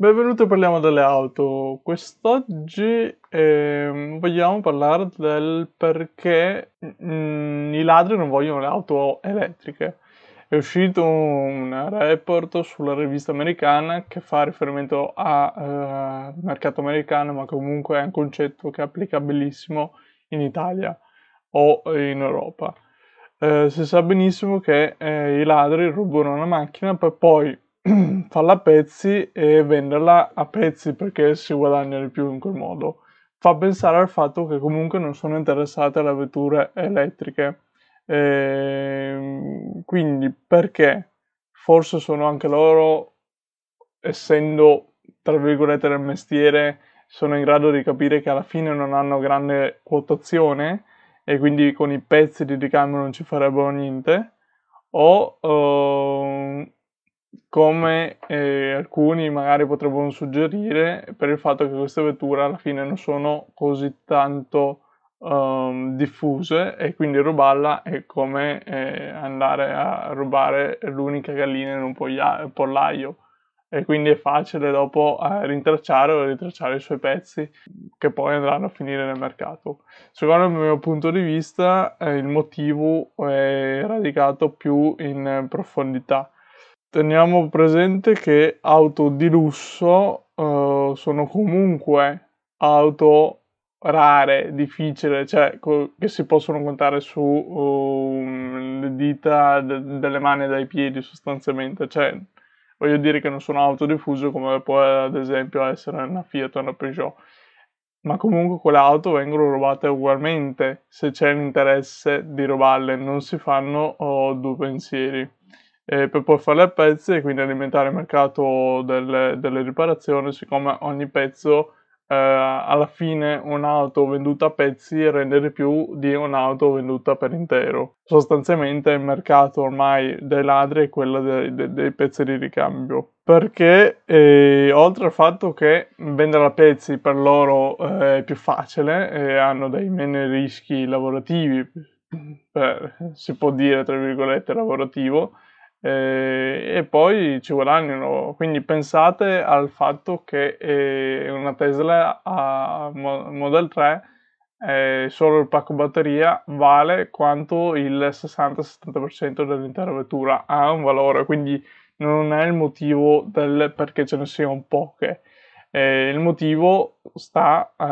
Benvenuti, parliamo delle auto. Quest'oggi eh, vogliamo parlare del perché mm, i ladri non vogliono le auto elettriche. È uscito un report sulla rivista americana che fa riferimento al eh, mercato americano, ma comunque è un concetto che è applicabilissimo in Italia o in Europa. Eh, si sa benissimo che eh, i ladri rubano una macchina per poi farla a pezzi e venderla a pezzi perché si guadagna di più in quel modo. Fa pensare al fatto che comunque non sono interessate alle vetture elettriche. E ehm, quindi perché? Forse sono anche loro, essendo tra virgolette del mestiere, sono in grado di capire che alla fine non hanno grande quotazione e quindi con i pezzi di ricambio non ci farebbero niente o uh, come eh, alcuni magari potrebbero suggerire per il fatto che queste vetture alla fine non sono così tanto um, diffuse e quindi rubarla è come eh, andare a rubare l'unica gallina in un pollaio e quindi è facile dopo eh, rintracciare o ritracciare i suoi pezzi che poi andranno a finire nel mercato. Secondo il mio punto di vista eh, il motivo è radicato più in profondità Teniamo presente che auto di lusso uh, sono comunque auto rare, difficili, cioè co- che si possono contare su uh, dita de- delle mani e dai piedi sostanzialmente, cioè voglio dire che non sono auto diffuse come può ad esempio essere una Fiat o una Peugeot, ma comunque quelle auto vengono rubate ugualmente. Se c'è l'interesse di rubarle, non si fanno oh, due pensieri eh, per poi farle a pezzi e quindi alimentare il mercato delle, delle riparazioni, siccome ogni pezzo eh, alla fine un'auto venduta a pezzi rende più di un'auto venduta per intero. Sostanzialmente il mercato ormai dei ladri è quello dei, dei, dei pezzi di ricambio. Perché eh, oltre al fatto che vendere a pezzi per loro eh, è più facile e hanno dei meno rischi lavorativi, per, si può dire tra virgolette lavorativo, eh, e poi ci guadagnano. Quindi pensate al fatto che eh, una Tesla a Model 3 eh, solo il pacco batteria vale quanto il 60-70% dell'intera vettura. Ha un valore quindi non è il motivo del perché ce ne siano poche. Eh, il motivo sta uh,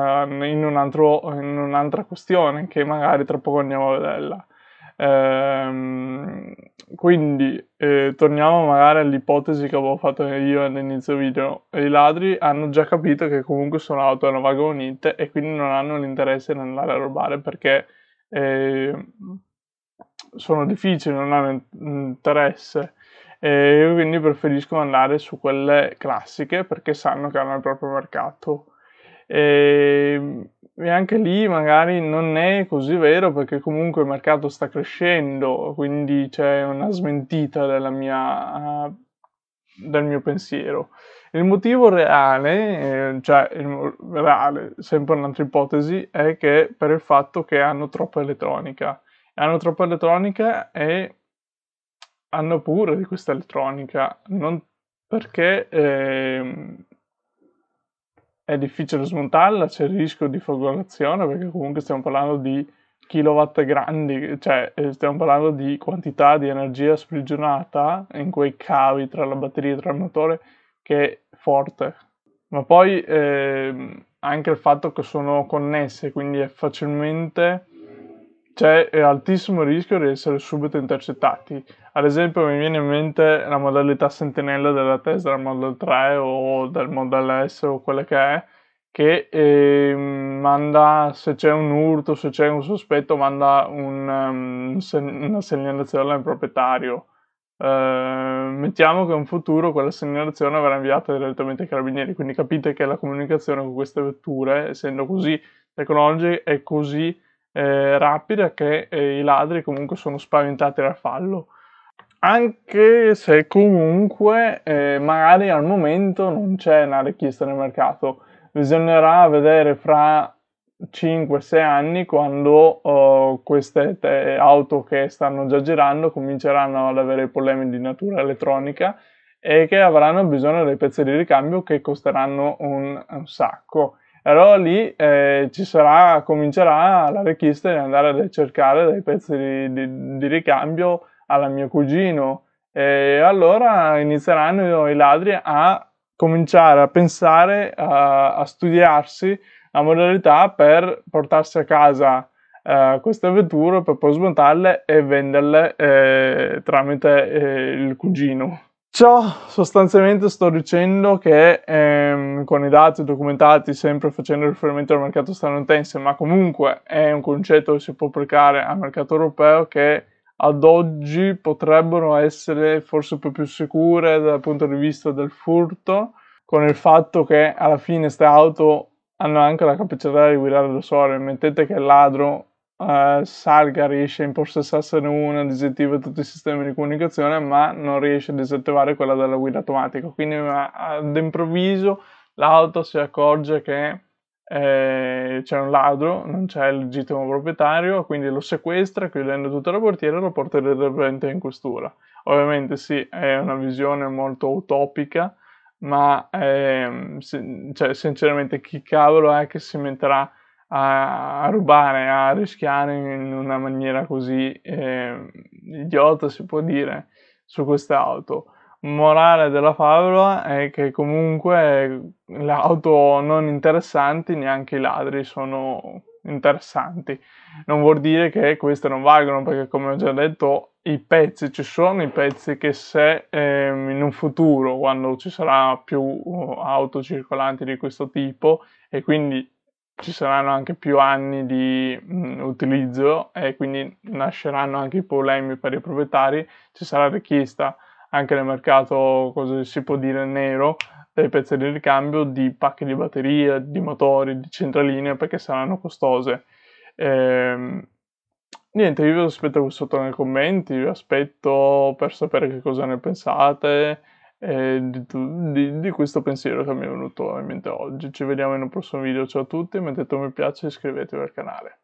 in, un altro, in un'altra questione che magari tra poco andiamo a vederla. Ehm, quindi eh, torniamo magari all'ipotesi che avevo fatto io all'inizio video. I ladri hanno già capito che comunque sono auto vagonite e quindi non hanno l'interesse di andare a rubare perché eh, sono difficili, non hanno interesse. E quindi preferisco andare su quelle classiche perché sanno che hanno il proprio mercato. E e anche lì magari non è così vero perché comunque il mercato sta crescendo, quindi c'è una smentita mia, del mio pensiero. Il motivo reale, eh, cioè il reale, sempre un'altra ipotesi, è che per il fatto che hanno troppa elettronica. Hanno troppa elettronica e hanno paura di questa elettronica, non perché eh, è difficile smontarla, c'è il rischio di folgorazione perché comunque stiamo parlando di kilowatt grandi, cioè eh, stiamo parlando di quantità di energia sprigionata in quei cavi tra la batteria e tra il motore che è forte. Ma poi eh, anche il fatto che sono connesse, quindi è facilmente c'è altissimo rischio di essere subito intercettati. Ad esempio mi viene in mente la modalità sentinella della Tesla Model 3 o del Model S o quella che è, che eh, manda, se c'è un urto, se c'è un sospetto, manda un, um, una segnalazione al proprietario. Uh, mettiamo che in futuro quella segnalazione verrà inviata direttamente ai carabinieri, quindi capite che la comunicazione con queste vetture, essendo così tecnologiche, è così eh, rapida che eh, i ladri comunque sono spaventati dal fallo. Anche se comunque eh, magari al momento non c'è una richiesta nel mercato, bisognerà vedere fra 5-6 anni quando uh, queste te- auto che stanno già girando cominceranno ad avere problemi di natura elettronica e che avranno bisogno dei pezzi di ricambio che costeranno un, un sacco. Allora lì eh, ci sarà, comincerà la richiesta di andare a cercare dei pezzi di, di, di ricambio alla mio cugino e allora inizieranno i ladri a cominciare a pensare, a, a studiarsi la modalità per portarsi a casa eh, queste vetture per poi smontarle e venderle eh, tramite eh, il cugino. Ciò sostanzialmente sto dicendo che ehm, con i dati documentati, sempre facendo riferimento al mercato statunitense, ma comunque è un concetto che si può applicare al mercato europeo che ad oggi potrebbero essere forse po' più sicure dal punto di vista del furto, con il fatto che alla fine queste auto hanno anche la capacità di guidare da sole. Mettete che il ladro uh, salga, riesce a impossessarsene una, disattiva tutti i sistemi di comunicazione, ma non riesce a disattivare quella della guida automatica. Quindi ad improvviso l'auto si accorge che eh, c'è un ladro, non c'è il legittimo proprietario, quindi lo sequestra, chiudendo tutta la portiera e lo porta direttamente in questura. Ovviamente sì, è una visione molto utopica, ma eh, cioè, sinceramente chi cavolo è che si metterà a, a rubare, a rischiare in una maniera così eh, idiota, si può dire, su queste auto. Morale della favola è che comunque le auto non interessanti, neanche i ladri, sono interessanti. Non vuol dire che queste non valgono, perché come ho già detto, i pezzi ci sono, i pezzi che se ehm, in un futuro, quando ci sarà più auto circolanti di questo tipo, e quindi ci saranno anche più anni di mh, mm, utilizzo e quindi nasceranno anche i problemi per i proprietari, ci sarà richiesta anche nel mercato, cosa si può dire, nero, dei pezzi di ricambio di pacche di batterie, di motori, di centraline perché saranno costose. Ehm, niente, io vi aspetto qui sotto nei commenti, vi aspetto per sapere che cosa ne pensate eh, di, di, di, questo pensiero che mi è venuto in mente oggi. Ci vediamo in un prossimo video, ciao a tutti, mettete un mi piace e iscrivetevi al canale.